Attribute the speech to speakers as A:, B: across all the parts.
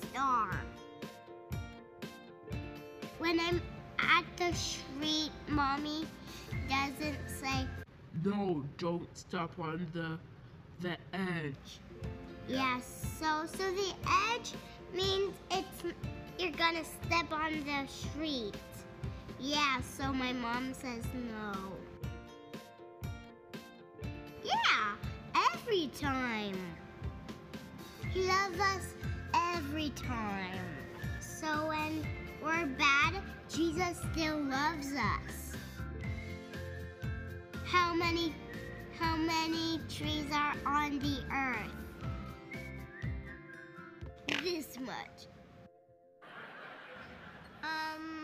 A: star. When I'm at the street, mommy doesn't say,
B: No, don't step on the the edge.
A: Yes, so so the edge means it's you're gonna step on the street. Yeah, so my mom says no. Yeah, every time. He loves us every time. So when we're bad, Jesus still loves us. How many how many trees are on the earth? This much. Um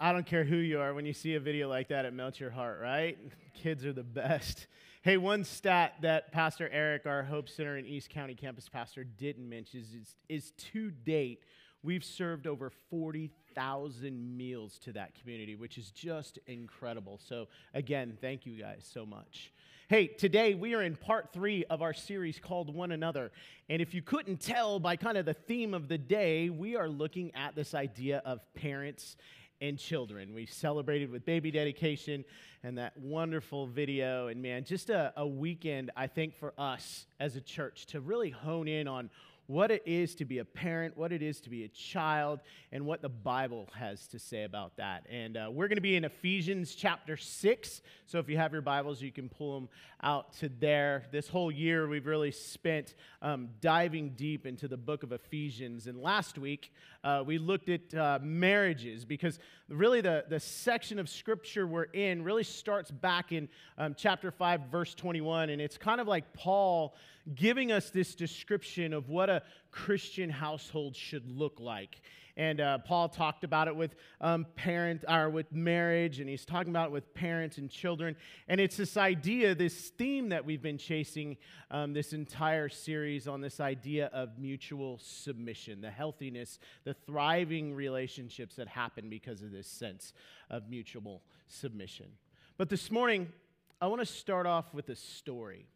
C: I don't care who you are, when you see a video like that, it melts your heart, right? Kids are the best. Hey, one stat that Pastor Eric, our Hope Center and East County campus pastor, didn't mention is, is to date, we've served over 40,000 meals to that community, which is just incredible. So, again, thank you guys so much. Hey, today we are in part three of our series called One Another. And if you couldn't tell by kind of the theme of the day, we are looking at this idea of parents and children. We celebrated with baby dedication and that wonderful video. And man, just a, a weekend, I think, for us as a church to really hone in on what it is to be a parent, what it is to be a child, and what the Bible has to say about that. And uh, we're going to be in Ephesians chapter 6. So if you have your Bibles, you can pull them out to there. This whole year, we've really spent um, diving deep into the book of Ephesians. And last week, uh, we looked at uh, marriages because really the, the section of scripture we're in really starts back in um, chapter 5, verse 21. And it's kind of like Paul giving us this description of what a Christian household should look like. And uh, Paul talked about it with um, parent or with marriage, and he's talking about it with parents and children. And it's this idea, this theme that we've been chasing um, this entire series on this idea of mutual submission, the healthiness, the thriving relationships that happen because of this sense of mutual submission. But this morning, I want to start off with a story.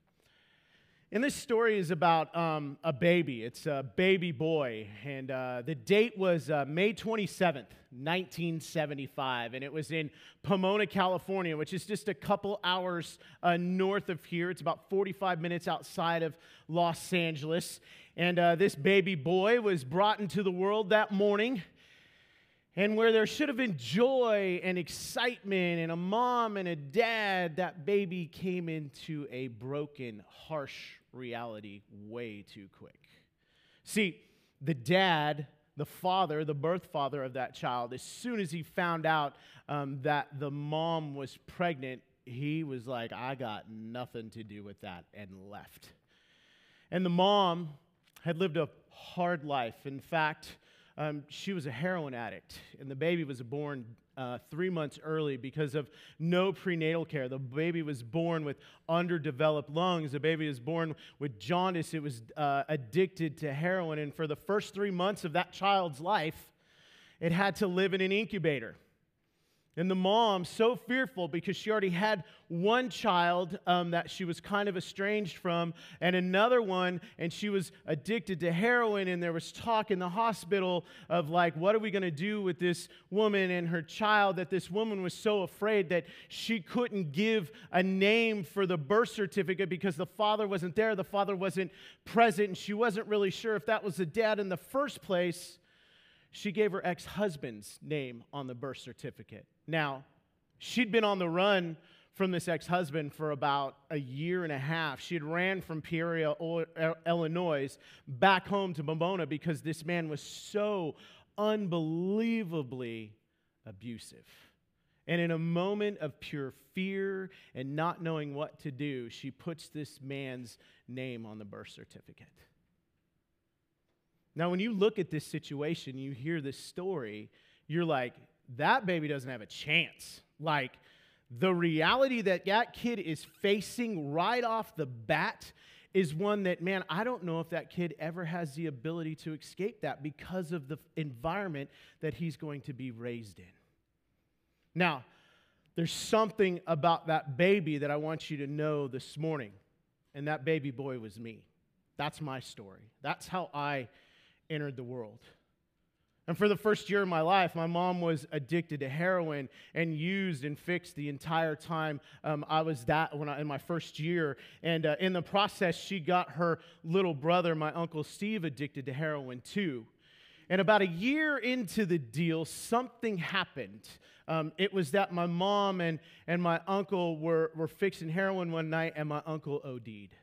C: And this story is about um, a baby. It's a baby boy. And uh, the date was uh, May 27th, 1975. And it was in Pomona, California, which is just a couple hours uh, north of here. It's about 45 minutes outside of Los Angeles. And uh, this baby boy was brought into the world that morning. And where there should have been joy and excitement and a mom and a dad, that baby came into a broken, harsh reality way too quick. See, the dad, the father, the birth father of that child, as soon as he found out um, that the mom was pregnant, he was like, I got nothing to do with that, and left. And the mom had lived a hard life. In fact, um, she was a heroin addict, and the baby was born uh, three months early because of no prenatal care. The baby was born with underdeveloped lungs. The baby was born with jaundice. It was uh, addicted to heroin. And for the first three months of that child's life, it had to live in an incubator. And the mom, so fearful because she already had one child um, that she was kind of estranged from, and another one, and she was addicted to heroin. And there was talk in the hospital of, like, what are we going to do with this woman and her child? That this woman was so afraid that she couldn't give a name for the birth certificate because the father wasn't there, the father wasn't present, and she wasn't really sure if that was the dad in the first place she gave her ex husband's name on the birth certificate. Now, she'd been on the run from this ex husband for about a year and a half. She had ran from Peoria, Illinois, back home to Pomona because this man was so unbelievably abusive. And in a moment of pure fear and not knowing what to do, she puts this man's name on the birth certificate. Now, when you look at this situation, you hear this story, you're like, that baby doesn't have a chance. Like, the reality that that kid is facing right off the bat is one that, man, I don't know if that kid ever has the ability to escape that because of the environment that he's going to be raised in. Now, there's something about that baby that I want you to know this morning, and that baby boy was me. That's my story. That's how I entered the world. And for the first year of my life, my mom was addicted to heroin and used and fixed the entire time um, I was that when I, in my first year. And uh, in the process, she got her little brother, my uncle Steve, addicted to heroin too. And about a year into the deal, something happened. Um, it was that my mom and, and my uncle were, were fixing heroin one night, and my uncle OD'd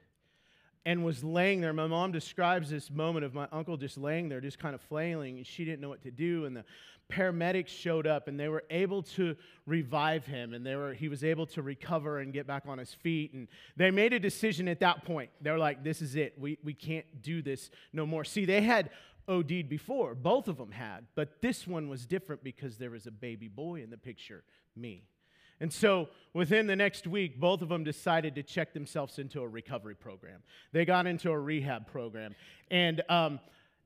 C: and was laying there. My mom describes this moment of my uncle just laying there, just kind of flailing, and she didn't know what to do. And the paramedics showed up, and they were able to revive him, and they were, he was able to recover and get back on his feet. And they made a decision at that point. They were like, "This is it. We we can't do this no more." See, they had OD'd before. Both of them had, but this one was different because there was a baby boy in the picture, me. And so within the next week, both of them decided to check themselves into a recovery program. They got into a rehab program. And um,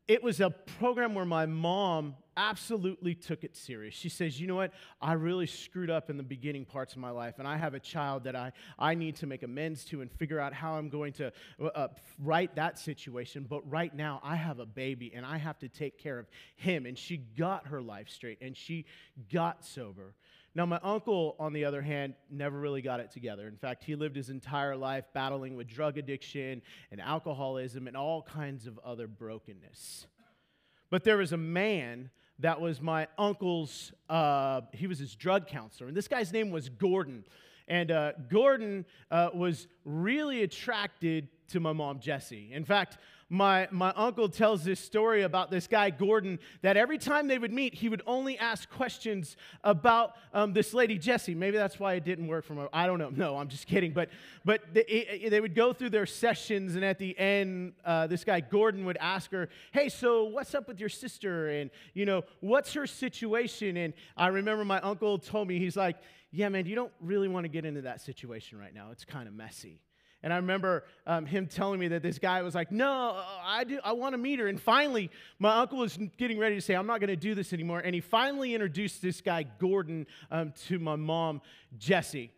C: it was a program where my mom absolutely took it serious. She says, You know what? I really screwed up in the beginning parts of my life, and I have a child that I, I need to make amends to and figure out how I'm going to uh, uh right that situation. But right now, I have a baby, and I have to take care of him. And she got her life straight, and she got sober. Now, my uncle, on the other hand, never really got it together. In fact, he lived his entire life battling with drug addiction and alcoholism and all kinds of other brokenness. But there was a man that was my uncle's, uh, he was his drug counselor, and this guy's name was Gordon. And uh, Gordon uh, was really attracted to my mom, Jessie. In fact, my, my uncle tells this story about this guy, Gordon, that every time they would meet, he would only ask questions about um, this lady, Jessie. Maybe that's why it didn't work for him. I don't know. No, I'm just kidding. But, but they, they would go through their sessions, and at the end, uh, this guy, Gordon, would ask her, Hey, so what's up with your sister? And, you know, what's her situation? And I remember my uncle told me, he's like, Yeah, man, you don't really want to get into that situation right now. It's kind of messy. And I remember um, him telling me that this guy was like, No, I, do, I want to meet her. And finally, my uncle was getting ready to say, I'm not going to do this anymore. And he finally introduced this guy, Gordon, um, to my mom, Jessie.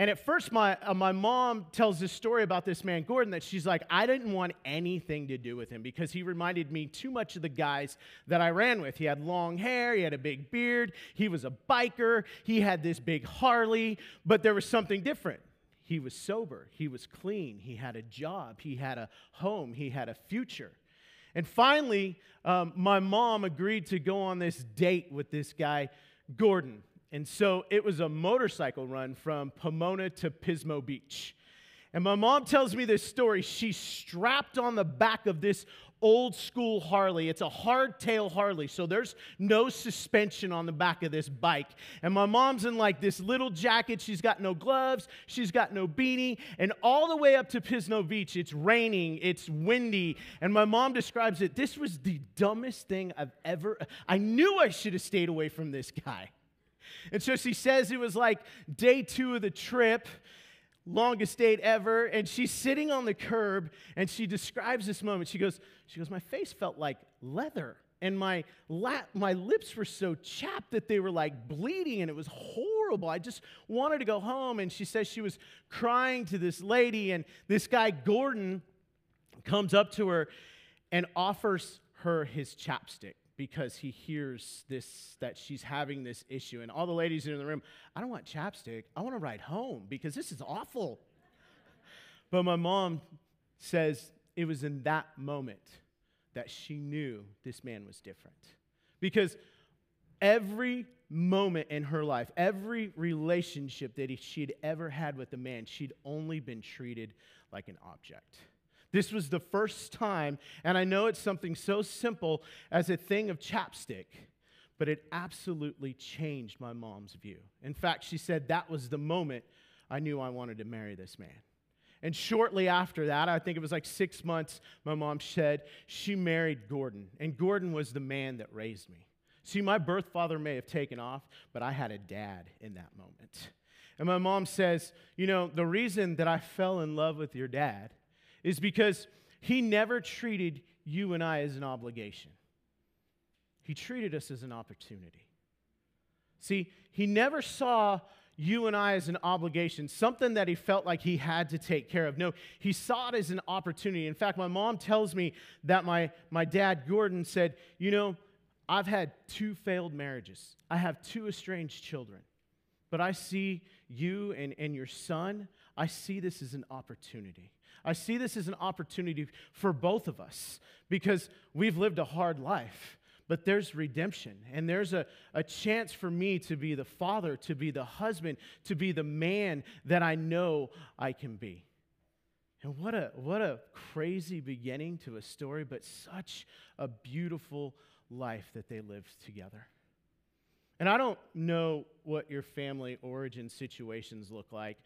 C: And at first, my, uh, my mom tells this story about this man, Gordon, that she's like, I didn't want anything to do with him because he reminded me too much of the guys that I ran with. He had long hair, he had a big beard, he was a biker, he had this big Harley, but there was something different. He was sober, he was clean, he had a job, he had a home, he had a future. And finally, um, my mom agreed to go on this date with this guy, Gordon. And so it was a motorcycle run from Pomona to Pismo Beach. And my mom tells me this story. She's strapped on the back of this old school Harley. It's a hardtail Harley, so there's no suspension on the back of this bike. And my mom's in like this little jacket. She's got no gloves, she's got no beanie, and all the way up to Pismo Beach, it's raining, it's windy. And my mom describes it this was the dumbest thing I've ever. I knew I should have stayed away from this guy. And so she says it was like day two of the trip longest date ever and she's sitting on the curb and she describes this moment. She goes she goes my face felt like leather and my lap, my lips were so chapped that they were like bleeding and it was horrible. I just wanted to go home. And she says she was crying to this lady and this guy gordon comes up to her and offers her his chapstick because he hears this that she's having this issue. And all the ladies in the room i don't want chapstick. I want to ride home because this is awful. But my mom says it was in that moment that she knew this man was different. Because every moment in her life every relationship that she'd ever had with a man she'd only been treated like an object this was the first time, and I know it's something so simple as a thing of chapstick, but it absolutely changed my mom's view. In fact, she said that was the moment I knew I wanted to marry this man. And shortly after that, I think it was like six months, my mom said she married Gordon. And Gordon was the man that raised me. See, my birth father may have taken off, but I had a dad in that moment. And my mom says, You know, the reason that I fell in love with your dad is because he never treated you and I as an obligation. He treated us as an opportunity. See, he never saw you and I as an obligation, something that he felt like he had to take care of. No, he saw it as an opportunity. In fact, my mom tells me that my, my dad, Gordon, said, You know, I've had two failed marriages, I have two estranged children, but I see you and, and your son, I see this as an opportunity. I see this as an opportunity for both of us because we've lived a hard life but there's redemption. And there's a, a chance for me to be the father, to be the husband, to be the man that I know I can be. And what a, what a crazy beginning to a story, but such a beautiful life that they lived together. And I don't know what your family origin situations look like.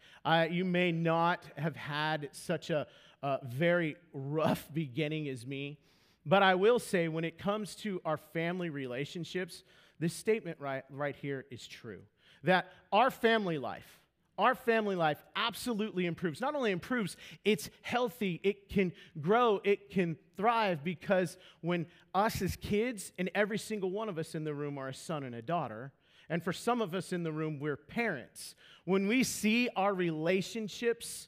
C: You may not have had such a, a very rough beginning as me. But I will say, when it comes to our family relationships, this statement right, right here is true. That our family life, our family life absolutely improves. Not only improves, it's healthy, it can grow, it can thrive because when us as kids, and every single one of us in the room are a son and a daughter, and for some of us in the room, we're parents. When we see our relationships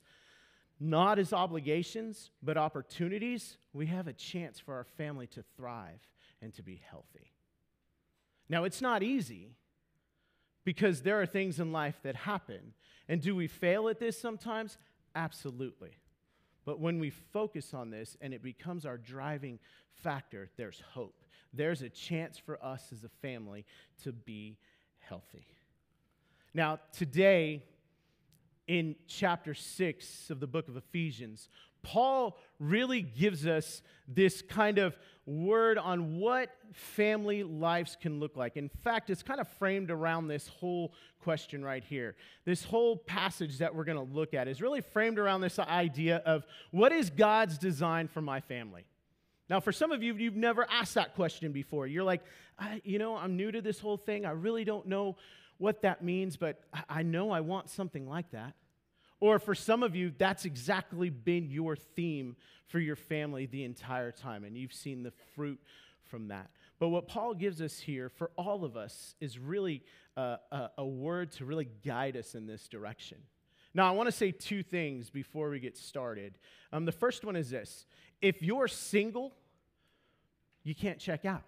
C: not as obligations, but opportunities, we have a chance for our family to thrive and to be healthy. Now, it's not easy because there are things in life that happen. And do we fail at this sometimes? Absolutely. But when we focus on this and it becomes our driving factor, there's hope. There's a chance for us as a family to be healthy. Now, today, in chapter 6 of the book of Ephesians, Paul really gives us this kind of word on what family lives can look like. In fact, it's kind of framed around this whole question right here. This whole passage that we're going to look at is really framed around this idea of what is God's design for my family? Now, for some of you, you've never asked that question before. You're like, you know, I'm new to this whole thing. I really don't know what that means, but I know I want something like that. Or for some of you, that's exactly been your theme for your family the entire time, and you've seen the fruit from that. But what Paul gives us here for all of us is really a, a, a word to really guide us in this direction. Now, I want to say two things before we get started. Um, the first one is this if you're single, you can't check out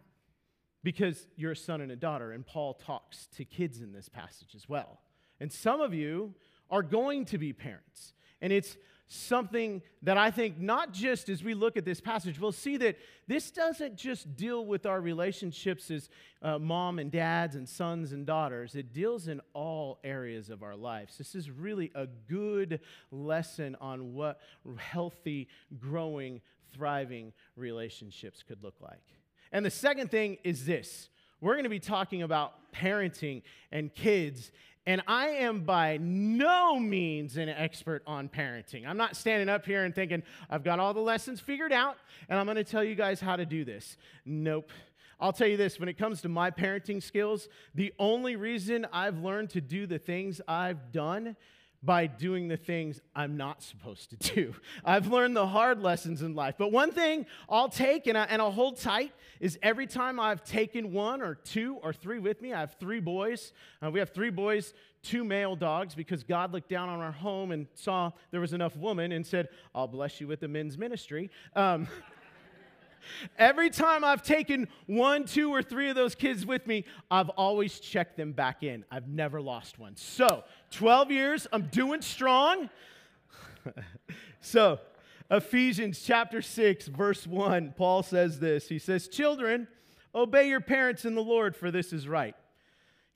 C: because you're a son and a daughter, and Paul talks to kids in this passage as well. And some of you are going to be parents, and it's something that I think, not just as we look at this passage, we'll see that this doesn't just deal with our relationships as uh, mom and dads and sons and daughters, it deals in all areas of our lives. This is really a good lesson on what healthy, growing, thriving relationships could look like. And the second thing is this we're going to be talking about parenting and kids. And I am by no means an expert on parenting. I'm not standing up here and thinking, I've got all the lessons figured out and I'm going to tell you guys how to do this. Nope. I'll tell you this when it comes to my parenting skills, the only reason I've learned to do the things I've done by doing the things I'm not supposed to do. I've learned the hard lessons in life. But one thing I'll take and, I, and I'll hold tight is every time I've taken one or two or three with me, I have three boys. Uh, we have three boys, two male dogs, because God looked down on our home and saw there was enough woman and said, I'll bless you with the men's ministry. Um, Every time I've taken one, two, or three of those kids with me, I've always checked them back in. I've never lost one. So, 12 years, I'm doing strong. so, Ephesians chapter 6, verse 1, Paul says this. He says, Children, obey your parents in the Lord, for this is right.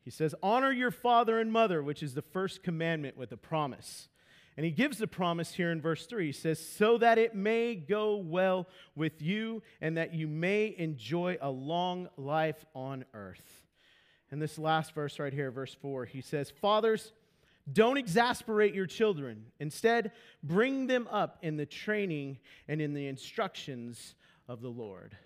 C: He says, Honor your father and mother, which is the first commandment with a promise and he gives the promise here in verse 3. He says, So that it may go well with you and that you may enjoy a long life on earth. And this last verse right here, verse 4, he says, Fathers, don't exasperate your children. Instead, bring them up in the training and in the instructions of the Lord.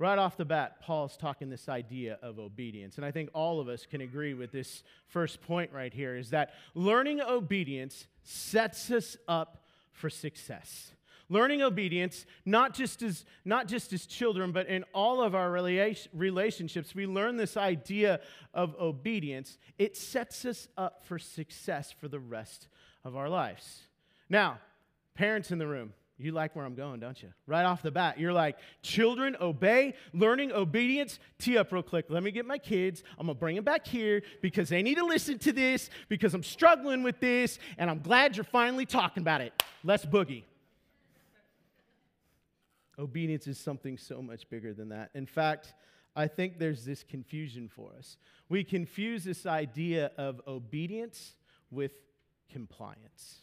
C: Right off the bat, Paul's talking this idea of obedience. And I think all of us can agree with this first point right here is that learning obedience sets us up for success. Learning obedience, not just as, not just as children, but in all of our relationships, we learn this idea of obedience. It sets us up for success for the rest of our lives. Now, parents in the room, you like where I'm going, don't you? Right off the bat, you're like, children, obey, learning obedience. Tee up real quick. Let me get my kids. I'm going to bring them back here because they need to listen to this because I'm struggling with this and I'm glad you're finally talking about it. Let's boogie. Obedience is something so much bigger than that. In fact, I think there's this confusion for us. We confuse this idea of obedience with compliance.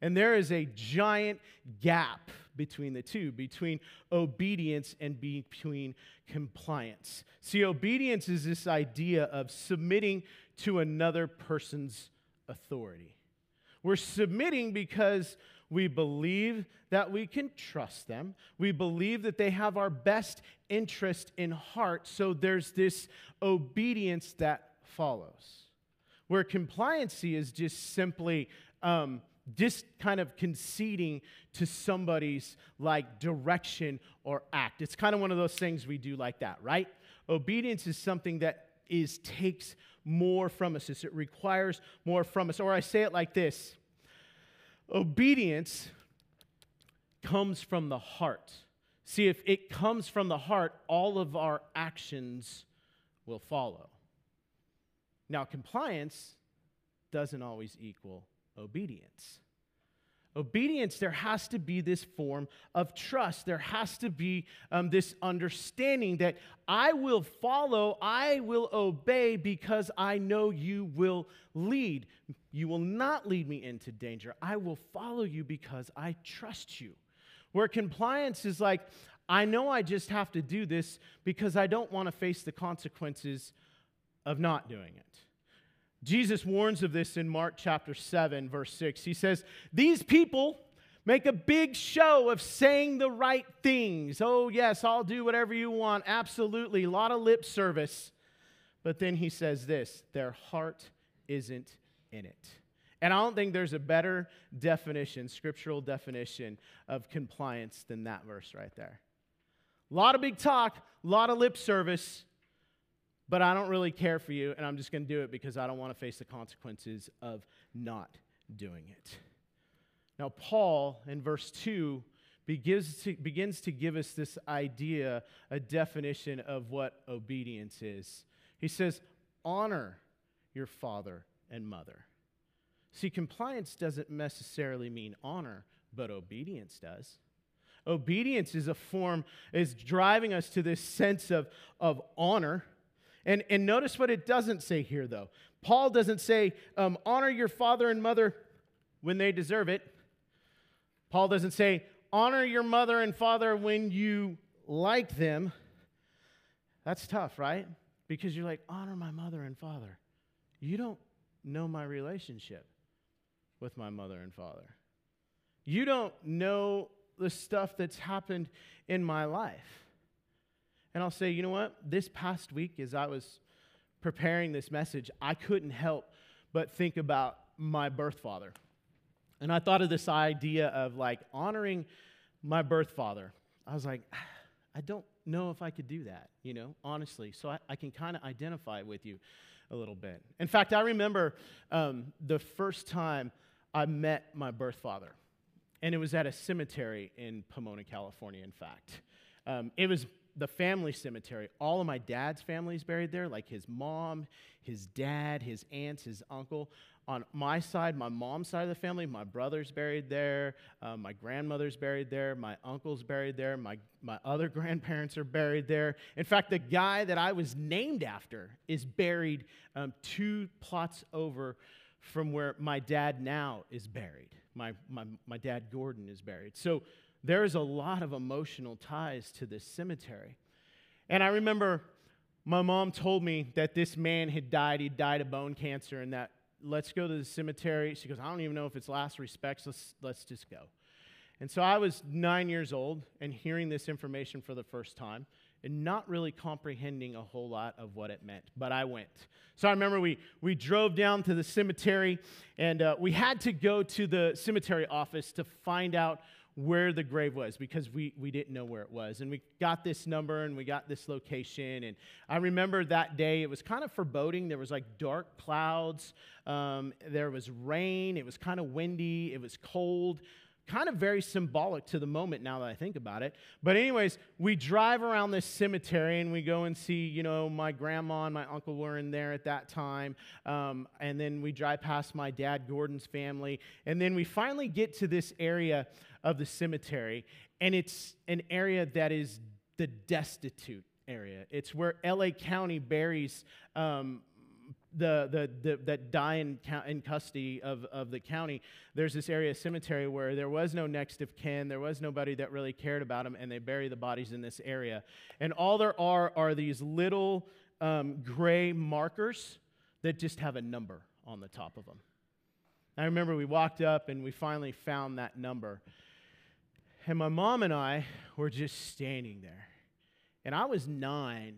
C: And there is a giant gap between the two, between obedience and between compliance. See, obedience is this idea of submitting to another person's authority. We're submitting because we believe that we can trust them. We believe that they have our best interest in heart. So there's this obedience that follows. Where compliancy is just simply um, just kind of conceding to somebody's like direction or act. It's kind of one of those things we do like that, right? Obedience is something that is takes more from us. It requires more from us. Or I say it like this. Obedience comes from the heart. See, if it comes from the heart, all of our actions will follow. Now, compliance doesn't always equal obedience. Obedience, there has to be this form of trust. There has to be um, this understanding that I will follow, I will obey because I know you will lead. You will not lead me into danger. I will follow you because I trust you. Where compliance is like, I know I just have to do this because I don't want to face the consequences of not doing it. Jesus warns of this in Mark chapter 7, verse 6. He says, These people make a big show of saying the right things. Oh, yes, I'll do whatever you want. Absolutely. A lot of lip service. But then he says this their heart isn't in it. And I don't think there's a better definition, scriptural definition of compliance than that verse right there. A lot of big talk, a lot of lip service, but I don't really care for you, and I'm just going to do it because I don't want to face the consequences of not doing it. Now, Paul in verse 2 begins to, begins to give us this idea, a definition of what obedience is. He says, Honor your father and mother. See, compliance doesn't necessarily mean honor, but obedience does. Obedience is a form, is driving us to this sense of, of honor and, and notice what it doesn't say here, though. Paul doesn't say, um, honor your father and mother when they deserve it. Paul doesn't say, honor your mother and father when you like them. That's tough, right? Because you're like, honor my mother and father. You don't know my relationship with my mother and father. You don't know the stuff that's happened in my life. And I'll say, you know what? This past week, as I was preparing this message, I couldn't help but think about my birth father. And I thought of this idea of like honoring my birth father. I was like, I don't know if I could do that, you know, honestly. So I, I can kind of identify with you a little bit. In fact, I remember um, the first time I met my birth father, and it was at a cemetery in Pomona, California, in fact. Um, it was the family cemetery. All of my dad's family is buried there, like his mom, his dad, his aunts, his uncle. On my side, my mom's side of the family, my brother's buried there, uh, my grandmother's buried there, my uncle's buried there, my, my other grandparents are buried there. In fact, the guy that I was named after is buried um, two plots over from where my dad now is buried. My, my, my dad, Gordon, is buried. So there's a lot of emotional ties to this cemetery. And I remember my mom told me that this man had died. He died of bone cancer, and that let's go to the cemetery. She goes, I don't even know if it's last respects. Let's, let's just go. And so I was nine years old and hearing this information for the first time and not really comprehending a whole lot of what it meant, but I went. So I remember we, we drove down to the cemetery and uh, we had to go to the cemetery office to find out where the grave was because we, we didn't know where it was. And we got this number and we got this location. And I remember that day, it was kind of foreboding. There was like dark clouds, um, there was rain, it was kind of windy, it was cold kind of very symbolic to the moment now that I think about it. But, anyways, we drive around this cemetery and we go and see, you know, my grandma and my uncle were in there at that time. Um, and then we drive past my dad Gordon's family. And then we finally get to this area of the cemetery. And it's an area that is the destitute area. It's where LA County buries um, the, the, the, that die in, in custody of, of the county, there's this area cemetery where there was no next of kin, there was nobody that really cared about them, and they bury the bodies in this area. And all there are are these little um, gray markers that just have a number on the top of them. I remember we walked up and we finally found that number. And my mom and I were just standing there. And I was nine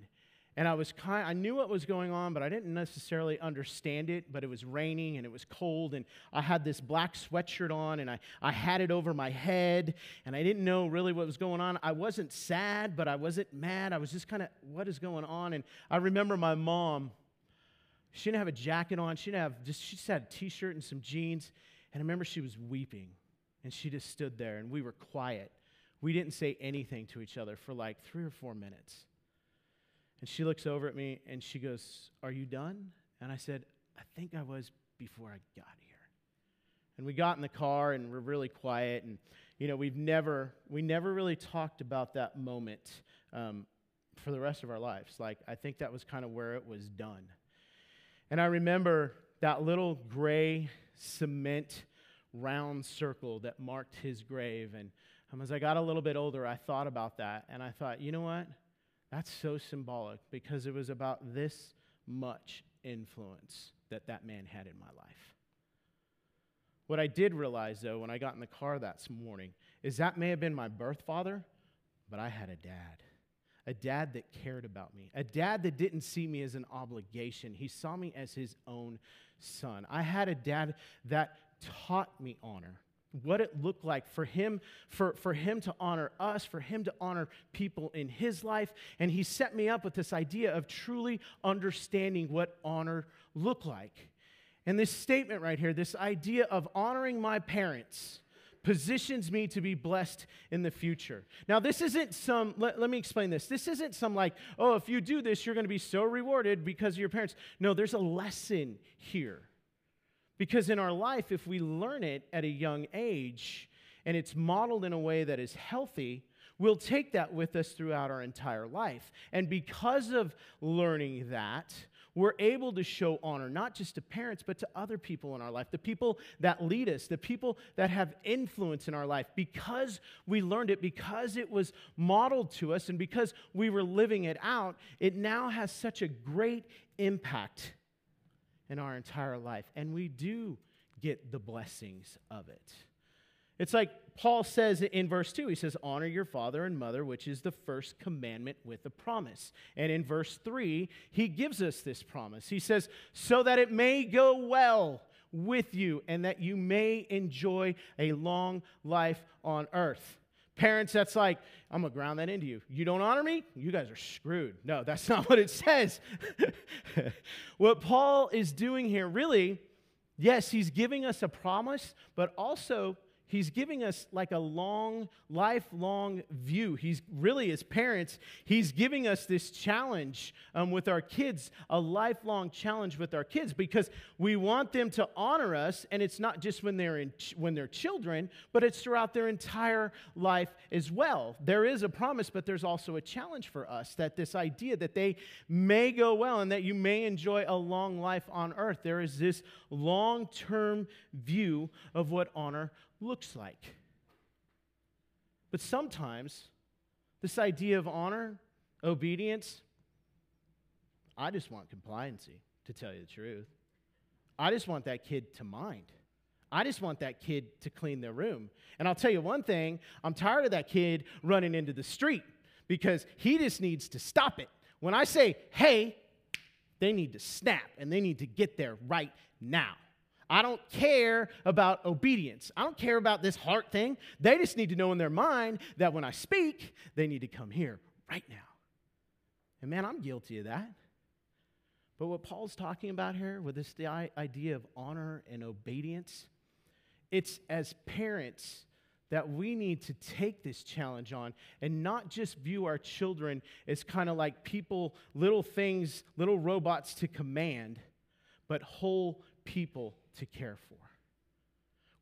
C: and I was kind I knew what was going on, but I didn't necessarily understand it. But it was raining and it was cold, and I had this black sweatshirt on, and I, I had it over my head, and I didn't know really what was going on. I wasn't sad, but I wasn't mad. I was just kind of, what is going on? And I remember my mom, she didn't have a jacket on, she didn't have just she just had a t-shirt and some jeans. And I remember she was weeping, and she just stood there, and we were quiet. We didn't say anything to each other for like three or four minutes. And she looks over at me and she goes, Are you done? And I said, I think I was before I got here. And we got in the car and we're really quiet. And, you know, we've never, we never really talked about that moment um, for the rest of our lives. Like, I think that was kind of where it was done. And I remember that little gray cement round circle that marked his grave. And um, as I got a little bit older, I thought about that. And I thought, you know what? That's so symbolic because it was about this much influence that that man had in my life. What I did realize, though, when I got in the car that morning, is that may have been my birth father, but I had a dad. A dad that cared about me. A dad that didn't see me as an obligation. He saw me as his own son. I had a dad that taught me honor what it looked like for him for, for him to honor us for him to honor people in his life. And he set me up with this idea of truly understanding what honor looked like. And this statement right here this idea of honoring my parents positions me to be blessed in the future. Now this isn't some let, let me explain this. This isn't some like oh if you do this you're going to be so rewarded because of your parents. No there's a lesson here because in our life, if we learn it at a young age and it's modeled in a way that is healthy, we'll take that with us throughout our entire life. And because of learning that, we're able to show honor, not just to parents, but to other people in our life, the people that lead us, the people that have influence in our life, because we learned it, because it was modeled to us, and because we were living it out, it now has such a great impact in our entire life. And we do get the blessings of it. It's like Paul says in verse 2, he says, Honor your father and mother, which is the first commandment with a promise. And in verse 3, he gives us this promise. He says, So that it may go well with you and that you may enjoy a long life on earth. Parents, that's like, I'm going to ground that into you. You don't honor me? You guys are screwed. No, that's not what it says. what Paul is doing here, really, yes, he's giving us a promise, but also He's giving us like a long, lifelong view. He's really, as parents, he's giving us this challenge um, with our kids, a lifelong challenge with our kids, because we want them to honor us, and it's not just when they're in, when they're children, but it's throughout their entire life as well. There is a promise, but there's also a challenge for us that this idea that they may go well and that you may enjoy a long life on earth. There is this long-term view of what honor looks like. But sometimes, this idea of honor, obedience, I just want compliancy, to tell you the truth. I just want that kid to mind. I just want that kid to clean their room. And I'll tell you one thing I'm tired of that kid running into the street because he just needs to stop it. When I say, hey, they need to snap and they need to get there right now. I don't care about obedience. I don't care about this heart thing. They just need to know in their mind that when I speak, they need to come here right now. And man, I'm guilty of that. But what Paul's talking about here with this idea of honor and obedience, it's as parents that we need to take this challenge on and not just view our children as kind of like people, little things, little robots to command, but whole people to care for.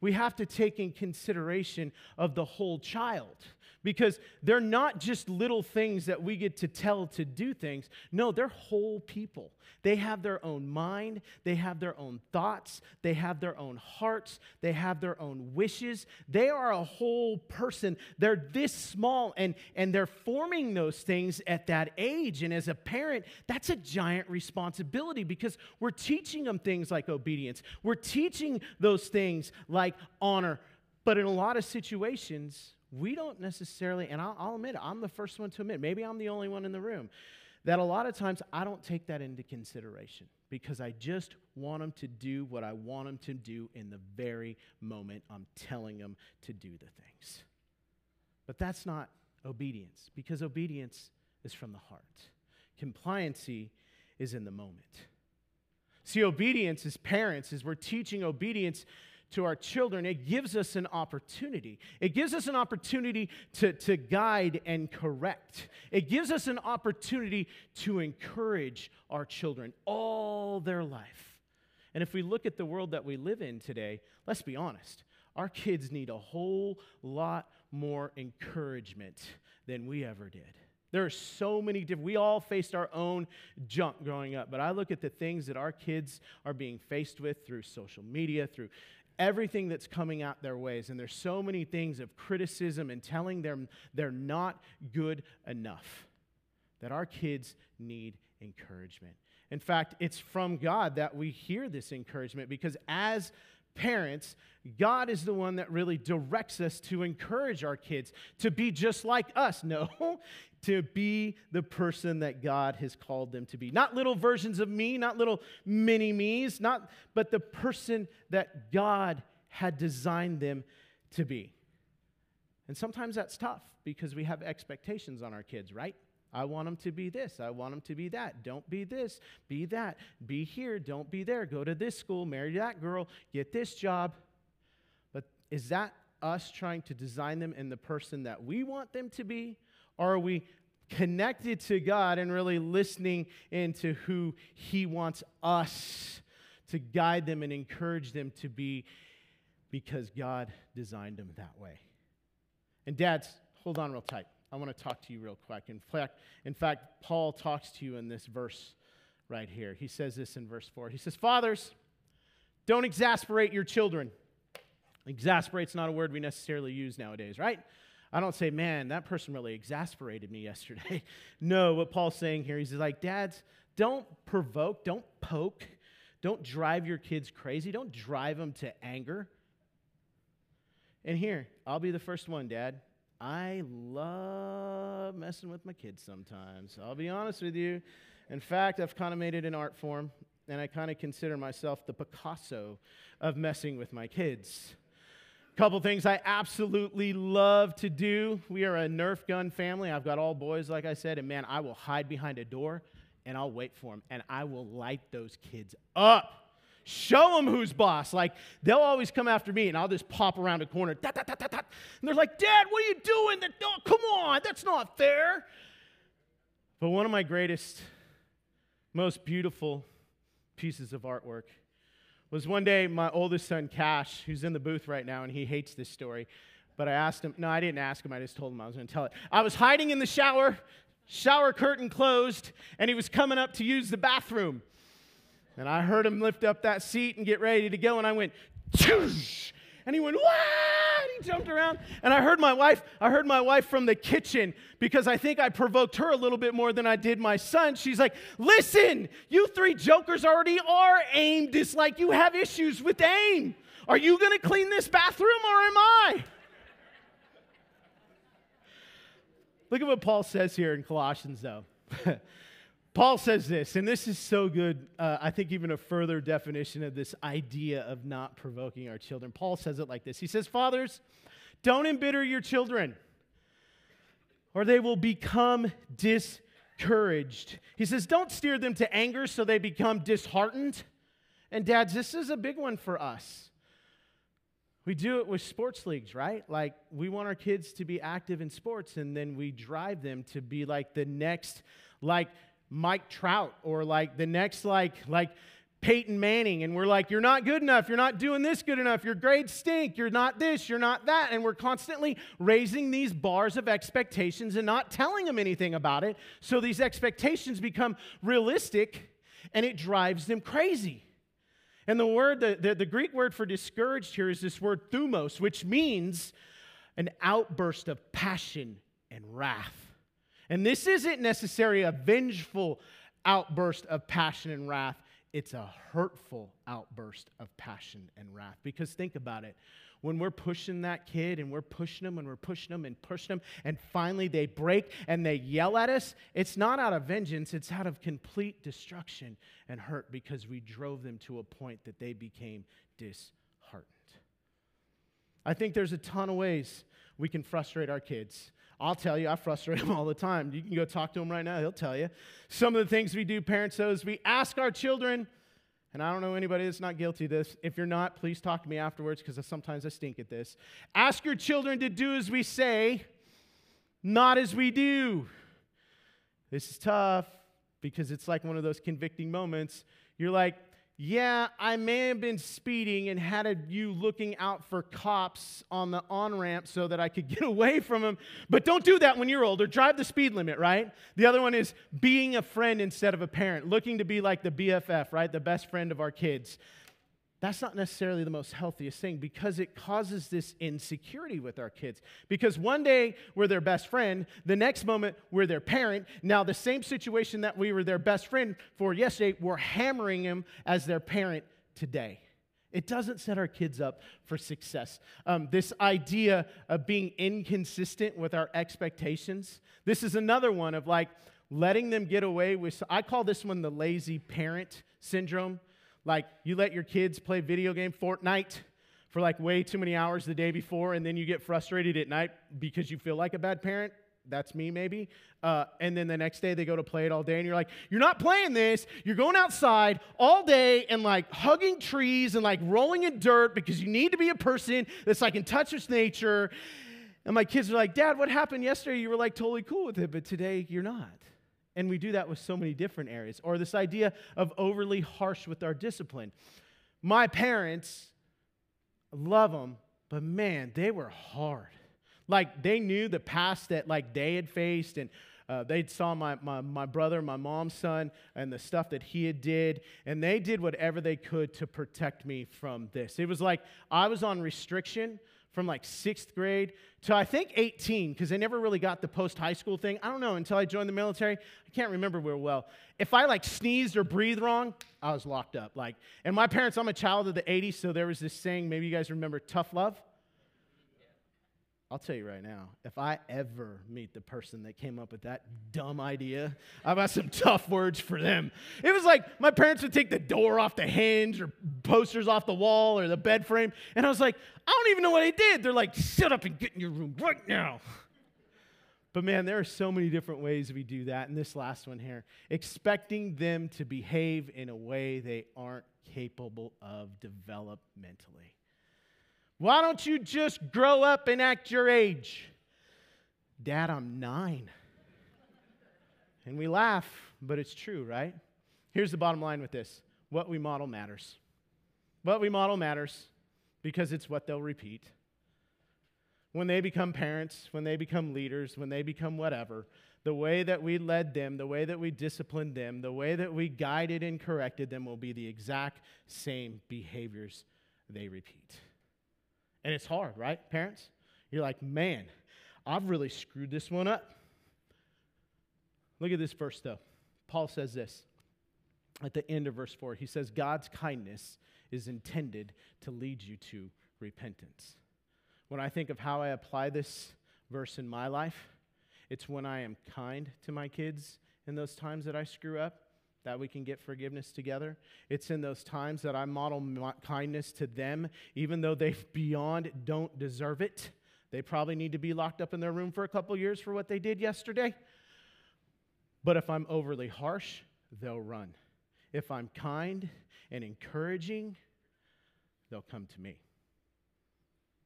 C: We have to take in consideration of the whole child because they're not just little things that we get to tell to do things. No, they're whole people. They have their own mind, they have their own thoughts, they have their own hearts, they have their own wishes. They are a whole person. They're this small and, and they're forming those things at that age. And as a parent, that's a giant responsibility because we're teaching them things like obedience, we're teaching those things like honor. But in a lot of situations, we don't necessarily, and I'll, I'll admit, it, I'm the first one to admit, maybe I'm the only one in the room, that a lot of times I don't take that into consideration because I just want them to do what I want them to do in the very moment I'm telling them to do the things. But that's not obedience because obedience is from the heart. Compliancy is in the moment. See, obedience as parents, is we're teaching obedience, to our children, it gives us an opportunity. It gives us an opportunity to, to guide and correct. It gives us an opportunity to encourage our children all their life. And if we look at the world that we live in today, let's be honest, our kids need a whole lot more encouragement than we ever did. There are so many different, we all faced our own junk growing up, but I look at the things that our kids are being faced with through social media, through everything that's coming out their ways. And there's so many things of criticism and telling them they're not good enough that our kids need encouragement. In fact, it's from God that we hear this encouragement because as parents, God is the one that really directs us to encourage our kids to be just like us. No, to be the person that God has called them to be. Not little versions of me, not little mini me's, not but the person that God had designed them to be. And sometimes that's tough because we have expectations on our kids, right? I want them to be this. I want them to be that. Don't be this. Be that. Be here. Don't be there. Go to this school. Marry that girl. Get this job. But is that us trying to design them in the person that we want them to be? Are we connected to God and really listening into who He wants us to guide them and encourage them to be because God designed them that way? And dads, hold on real tight. I want to talk to you real quick. In fact, in fact, Paul talks to you in this verse right here. He says this in verse 4. He says, Fathers, don't exasperate your children. Exasperate's not a word we necessarily use nowadays, right? I don't say, man, that person really exasperated me yesterday. no, what Paul's saying here, he's like, dads, don't provoke, don't poke, don't drive your kids crazy, don't drive them to anger. And here, I'll be the first one, dad. I love messing with my kids sometimes. I'll be honest with you. In fact, I've kind of made it an art form, and I kind of consider myself the Picasso of messing with my kids. Couple things I absolutely love to do. We are a Nerf gun family. I've got all boys, like I said, and man, I will hide behind a door and I'll wait for them and I will light those kids up. Show them who's boss. Like, they'll always come after me and I'll just pop around a corner. and they're like, Dad, what are you doing? That, oh, come on, that's not fair. But one of my greatest, most beautiful pieces of artwork was one day my oldest son, Cash, who's in the booth right now, and he hates this story. But I asked him, no, I didn't ask him, I just told him I was going to tell it. I was hiding in the shower, shower curtain closed, and he was coming up to use the bathroom. And I heard him lift up that seat and get ready to go, and I went, Choosh! and he went, What? he jumped around. And I heard my wife, I heard my wife from the kitchen because I think I provoked her a little bit more than I did my son. She's like, listen, you three jokers already are aimed. It's like you have issues with aim. Are you gonna clean this bathroom or am I? Look at what Paul says here in Colossians, though. Paul says this, and this is so good. Uh, I think even a further definition of this idea of not provoking our children. Paul says it like this He says, Fathers, don't embitter your children, or they will become discouraged. He says, Don't steer them to anger so they become disheartened. And dads, this is a big one for us. We do it with sports leagues, right? Like, we want our kids to be active in sports, and then we drive them to be like the next, like, Mike Trout or like the next like like Peyton Manning and we're like you're not good enough. You're not doing this good enough. Your grades stink. You're not this. You're not that. And we're constantly raising these bars of expectations and not telling them anything about it. So these expectations become realistic and it drives them crazy. And the word the, the, the Greek word for discouraged here is this word thumos which means an outburst of passion and wrath and this isn't necessarily a vengeful outburst of passion and wrath, it's a hurtful outburst of passion and wrath. Because think about it. When we're pushing that kid and we're pushing them and we're pushing them and pushing them, and finally they break and they yell at us, it's not out of vengeance, it's out of complete destruction and hurt because we drove them to a point that they became disheartened. I think there's a ton of ways we can frustrate our kids. I'll tell you, I frustrate him all the time. You can go talk to him right now, he'll tell you. Some of the things we do, parents, is we ask our children, and I don't know anybody that's not guilty of this. If you're not, please talk to me afterwards because sometimes I stink at this. Ask your children to do as we say, not as we do. This is tough because it's like one of those convicting moments. You're like, yeah, I may have been speeding and had you looking out for cops on the on ramp so that I could get away from them. But don't do that when you're older. Drive the speed limit, right? The other one is being a friend instead of a parent, looking to be like the BFF, right? The best friend of our kids that's not necessarily the most healthiest thing because it causes this insecurity with our kids. Because one day we're their best friend, the next moment we're their parent. Now, the same situation that we were their best friend for yesterday, we're hammering them as their parent today. It doesn't set our kids up for success. Um, this idea of being inconsistent with our expectations, this is another one of like letting them get away with, I call this one the lazy parent syndrome like, you let your kids play video game Fortnite for like way too many hours the day before, and then you get frustrated at night because you feel like a bad parent. That's me, maybe. Uh, and then the next day they go to play it all day, and you're like, You're not playing this. You're going outside all day and like hugging trees and like rolling in dirt because you need to be a person that's like in touch with nature. And my kids are like, Dad, what happened yesterday? You were like totally cool with it, but today you're not. And we do that with so many different areas. Or this idea of overly harsh with our discipline. My parents, love them, but man, they were hard. Like they knew the past that like they had faced and uh, they saw my, my, my brother, my mom's son, and the stuff that he had did, and they did whatever they could to protect me from this. It was like I was on restriction, from like sixth grade to I think 18, because I never really got the post high school thing. I don't know until I joined the military. I can't remember real well. If I like sneezed or breathed wrong, I was locked up. Like, and my parents, I'm a child of the 80s, so there was this saying, maybe you guys remember tough love. I'll tell you right now, if I ever meet the person that came up with that dumb idea, I've got some tough words for them. It was like my parents would take the door off the hinge or posters off the wall or the bed frame, and I was like, I don't even know what I did. They're like, shut up and get in your room right now. But man, there are so many different ways we do that. And this last one here, expecting them to behave in a way they aren't capable of developmentally. Why don't you just grow up and act your age? Dad, I'm nine. And we laugh, but it's true, right? Here's the bottom line with this what we model matters. What we model matters because it's what they'll repeat. When they become parents, when they become leaders, when they become whatever, the way that we led them, the way that we disciplined them, the way that we guided and corrected them will be the exact same behaviors they repeat. And it's hard, right, parents? You're like, man, I've really screwed this one up. Look at this verse, though. Paul says this at the end of verse 4. He says, God's kindness is intended to lead you to repentance. When I think of how I apply this verse in my life, it's when I am kind to my kids in those times that I screw up that we can get forgiveness together. It's in those times that I model kindness to them, even though they beyond don't deserve it. They probably need to be locked up in their room for a couple years for what they did yesterday. But if I'm overly harsh, they'll run. If I'm kind and encouraging, they'll come to me.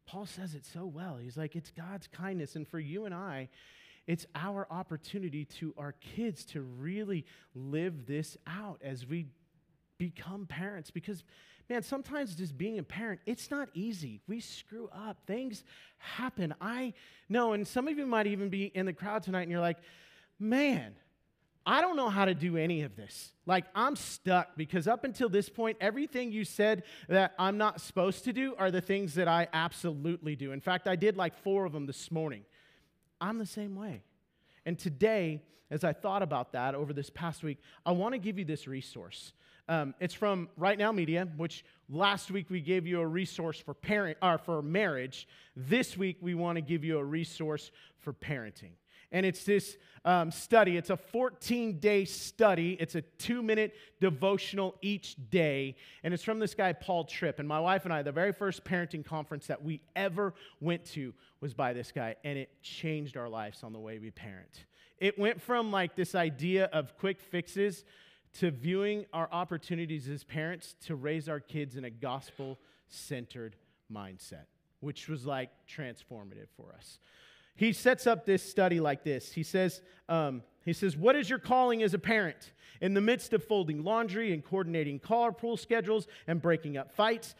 C: Paul says it so well. He's like, it's God's kindness. And for you and I, it's our opportunity to our kids to really live this out as we become parents. Because, man, sometimes just being a parent, it's not easy. We screw up, things happen. I know, and some of you might even be in the crowd tonight and you're like, man, I don't know how to do any of this. Like, I'm stuck because up until this point, everything you said that I'm not supposed to do are the things that I absolutely do. In fact, I did like four of them this morning. I'm the same way. And today, as I thought about that over this past week, I want to give you this resource. Um, it's from Right Now Media, which last week we gave you a resource for parent or for marriage. This week we want to give you a resource for parenting. And it's this um, study. It's a 14 day study. It's a two minute devotional each day. And it's from this guy, Paul Tripp. And my wife and I, the very first parenting conference that we ever went to was by this guy. And it changed our lives on the way we parent. It went from like this idea of quick fixes to viewing our opportunities as parents to raise our kids in a gospel centered mindset, which was like transformative for us he sets up this study like this. He says, um, he says, What is your calling as a parent? In the midst of folding laundry and coordinating carpool schedules and breaking up fights,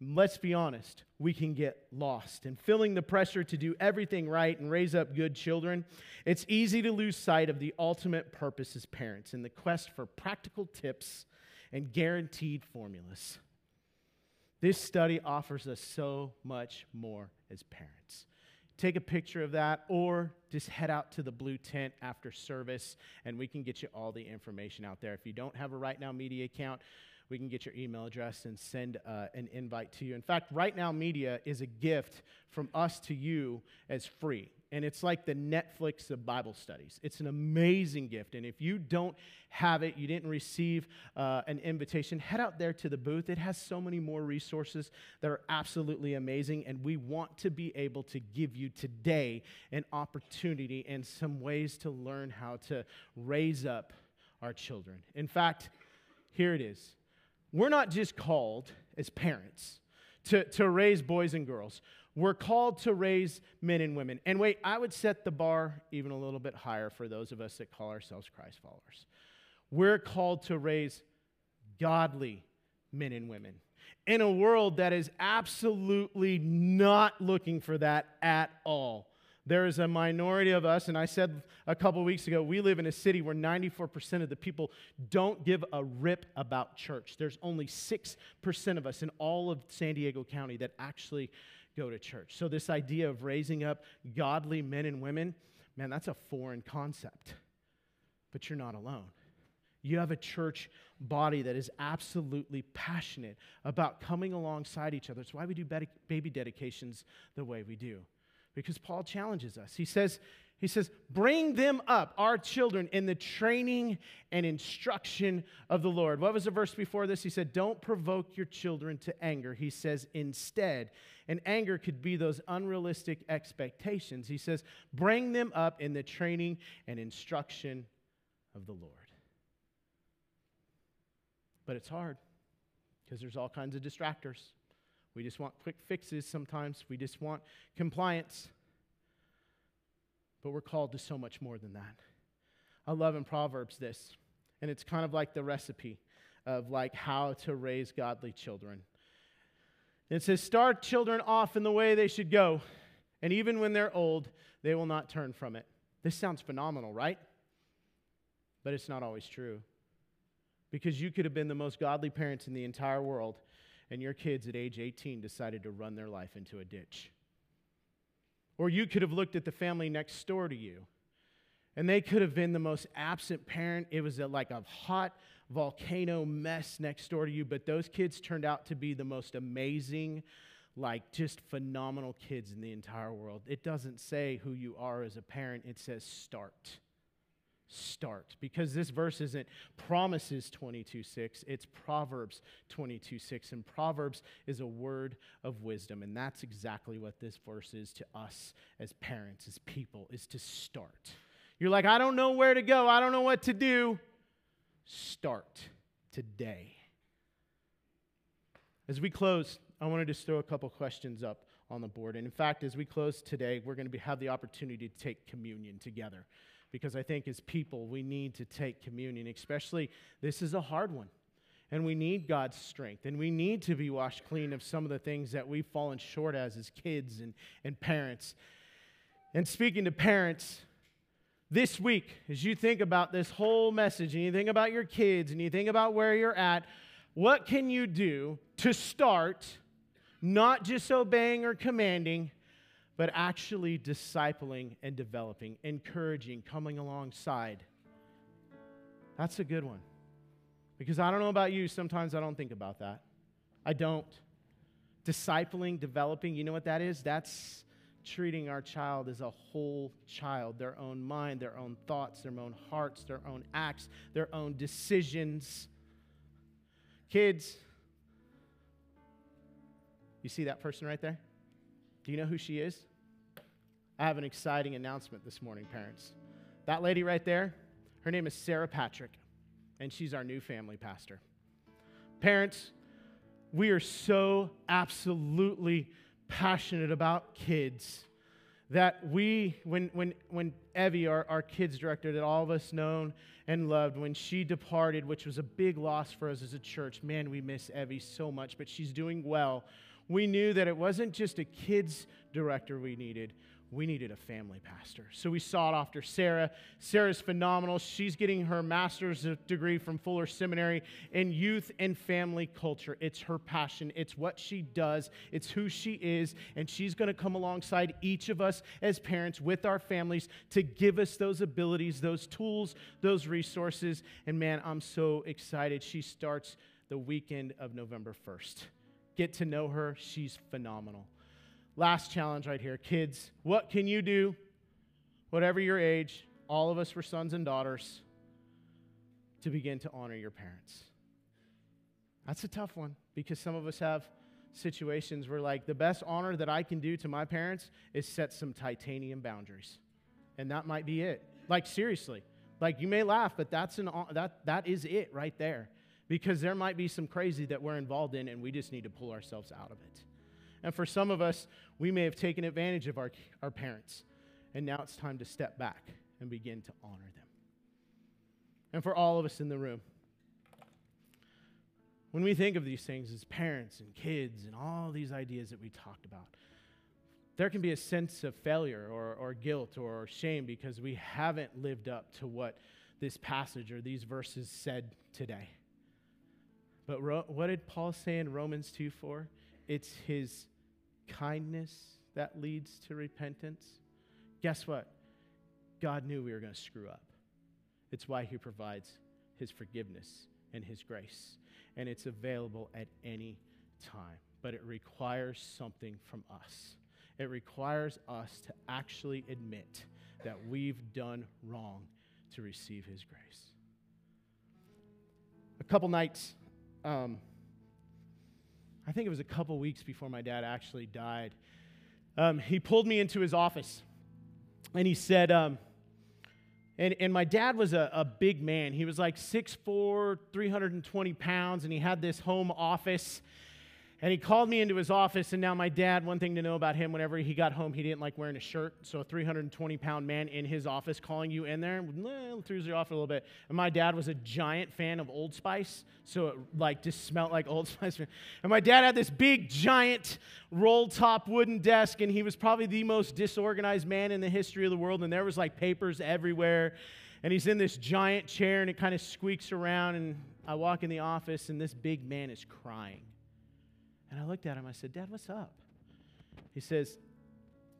C: let's be honest, we can get lost. And feeling the pressure to do everything right and raise up good children, it's easy to lose sight of the ultimate purpose as parents in the quest for practical tips and guaranteed formulas. This study offers us so much more as parents take a picture of that or just head out to the blue tent after service and we can get you all the information out there. If you don't have a Right Now Media account, we can get your email address and send uh, an invite to you. In fact, Right Now Media is a gift from us to you as free and it's like the Netflix of Bible studies. It's an amazing gift. And if you don't have it, you didn't receive uh, an invitation, head out there to the booth. It has so many more resources that are absolutely amazing. And we want to be able to give you today an opportunity and some ways to learn how to raise up our children. In fact, here it is. We're not just called as parents to, to raise boys and girls. We're called to raise men and women. And wait, I would set the bar even a little bit higher for those of us that call ourselves Christ followers. We're called to raise godly men and women in a world that is absolutely not looking for that at all. There is a minority of us, and I said a couple weeks ago, we live in a city where 94% of the people don't give a rip about church. There's only 6% of us in all of San Diego County that actually go to church. So, this idea of raising up godly men and women, man, that's a foreign concept. But you're not alone. You have a church body that is absolutely passionate about coming alongside each other. It's why we do baby dedications the way we do. Because Paul challenges us. He says, he says, Bring them up, our children, in the training and instruction of the Lord. What was the verse before this? He said, Don't provoke your children to anger. He says, Instead, and anger could be those unrealistic expectations. He says, Bring them up in the training and instruction of the Lord. But it's hard because there's all kinds of distractors. We just want quick fixes sometimes, we just want compliance. But we're called to so much more than that. I love in Proverbs this, and it's kind of like the recipe of like how to raise godly children. It says, Start children off in the way they should go, and even when they're old, they will not turn from it. This sounds phenomenal, right? But it's not always true. Because you could have been the most godly parents in the entire world, and your kids at age 18 decided to run their life into a ditch. Or you could have looked at the family next door to you and they could have been the most absent parent. It was like a hot volcano mess next door to you, but those kids turned out to be the most amazing, like just phenomenal kids in the entire world. It doesn't say who you are as a parent, it says start. start. Because this verse isn't promises 22 6 it's proverbs 22 6 and proverbs is a word of wisdom. And that's exactly what this verse is to us as parents as people is to start. You're like i don't know where to go. I don't know what to do start today as we close i want to just throw a couple questions up on the board and in fact as we close today we're going to be, have the opportunity to take communion together because I think as people, we need to take communion, especially this is a hard one. And we need God's strength. And we need to be washed clean of some of the things that we've fallen short as as kids and, and parents. And speaking to parents, this week, as you think about this whole message and you think about your kids and you think about where you're at, what can you do to start not just obeying or commanding, but actually discipling and developing, encouraging, coming alongside. That's a good one. Because I don't know about you, sometimes I don't think about that. I don't. Discipling, developing, you know what that is? That's treating our child as a whole child, their own mind, their own thoughts, their own hearts, their own acts, their own decisions. Kids, you see that person right there? Do you know who she is? I have an exciting announcement this morning, parents. That lady right there, her name is Sarah Patrick, and she's our new family pastor. Parents, we are so absolutely passionate about kids that we, when, when, when Evie, our, our kids director, that all of us known and loved, when she departed, which was a big loss for us as a church, man, we miss Evie so much, but she's doing well. We knew that it wasn't just a kids director we needed, we needed a family pastor. So we sought after Sarah. Sarah's phenomenal. She's getting her master's degree from Fuller Seminary in youth and family culture. It's her passion, it's what she does, it's who she is, and she's going to come alongside each of us as parents with our families to give us those abilities, those tools, those resources. And man, I'm so excited. She starts the weekend of November 1st. Get to know her. She's phenomenal. Last challenge right here. Kids, what can you do, whatever your age, all of us were sons and daughters, to begin to honor your parents? That's a tough one because some of us have situations where, like, the best honor that I can do to my parents is set some titanium boundaries. And that might be it. Like, seriously. Like, you may laugh, but that's an, that, that is it right there because there might be some crazy that we're involved in and we just need to pull ourselves out of it. And for some of us, we may have taken advantage of our, our parents, and now it's time to step back and begin to honor them. And for all of us in the room, when we think of these things as parents and kids and all these ideas that we talked about, there can be a sense of failure or, or guilt or shame because we haven't lived up to what this passage or these verses said today. But ro- what did Paul say in Romans 2 4? It's his kindness that leads to repentance. Guess what? God knew we were going to screw up. It's why he provides his forgiveness and his grace. And it's available at any time. But it requires something from us. It requires us to actually admit that we've done wrong to receive his grace. A couple nights um, I think it was a couple weeks before my dad actually died. Um, he pulled me into his office and he said, um, and, and my dad was a, a big man. He was like 6'4, 320 pounds, and he had this home office and he called me into his office, and now my dad, one thing to know about him, whenever he got home, he didn't like wearing a shirt. So a 320 pound man in his office calling you in there throws you off a little bit. And my dad was a giant fan of Old Spice, so it like just smelled like Old Spice. And my dad had this big, giant, roll top wooden desk, and he was probably the most disorganized man in the history of the world. And there was like papers everywhere. And he's in this giant chair, and it kind of squeaks around. And I walk in the office, and this big man is crying. And I looked at him. I said, Dad, what's up? He says,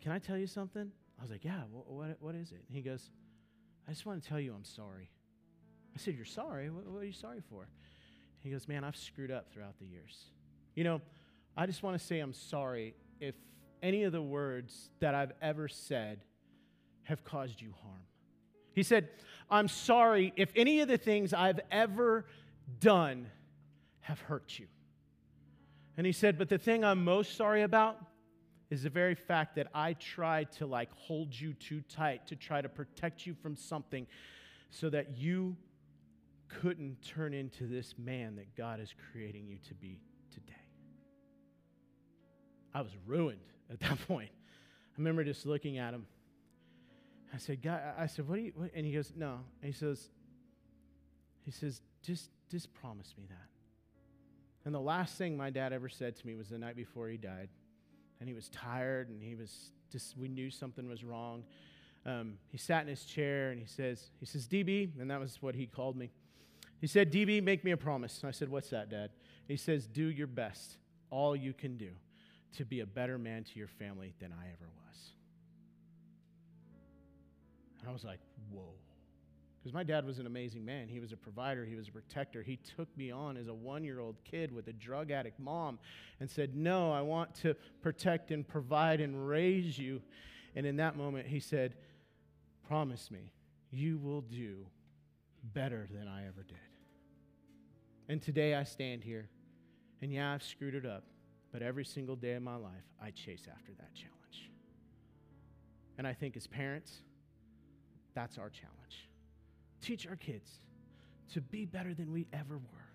C: Can I tell you something? I was like, Yeah, what, what, is it? And he goes, I just want to tell you I'm sorry. I said, You're sorry? What, what are you sorry for? He goes, Man, I've screwed up throughout the years. You know, I just want to say I'm sorry if any of the words that I've ever said have caused you harm. He said, I'm sorry if any of the things I've ever done have hurt you. And he said, But the thing I'm most sorry about is the very fact that I tried to like hold you too tight to try to protect you from something so that you couldn't turn into this man that God is creating you to be today. I was ruined at that point. I remember just looking at him. I said, God, I said, what do you, what? and he goes, no. And he says, he says, just, just promise me that. And the last thing my dad ever said to me was the night before he died. And he was tired and he was just, we knew something was wrong. Um, he sat in his chair and he says, he says, DB, and that was what he called me. He said, DB, make me a promise. And I said, What's that, Dad? He says, Do your best, all you can do, to be a better man to your family than I ever was. And I was like, Whoa. Because my dad was an amazing man. He was a provider, he was a protector. He took me on as a one year old kid with a drug addict mom and said, No, I want to protect and provide and raise you. And in that moment, he said, Promise me, you will do better than I ever did. And today I stand here, and yeah, I've screwed it up, but every single day of my life, I chase after that challenge. And I think as parents, that's our challenge. Teach our kids to be better than we ever were.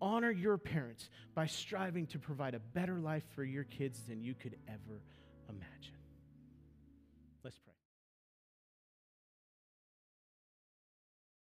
C: Honor your parents by striving to provide a better life for your kids than you could ever imagine. Let's pray.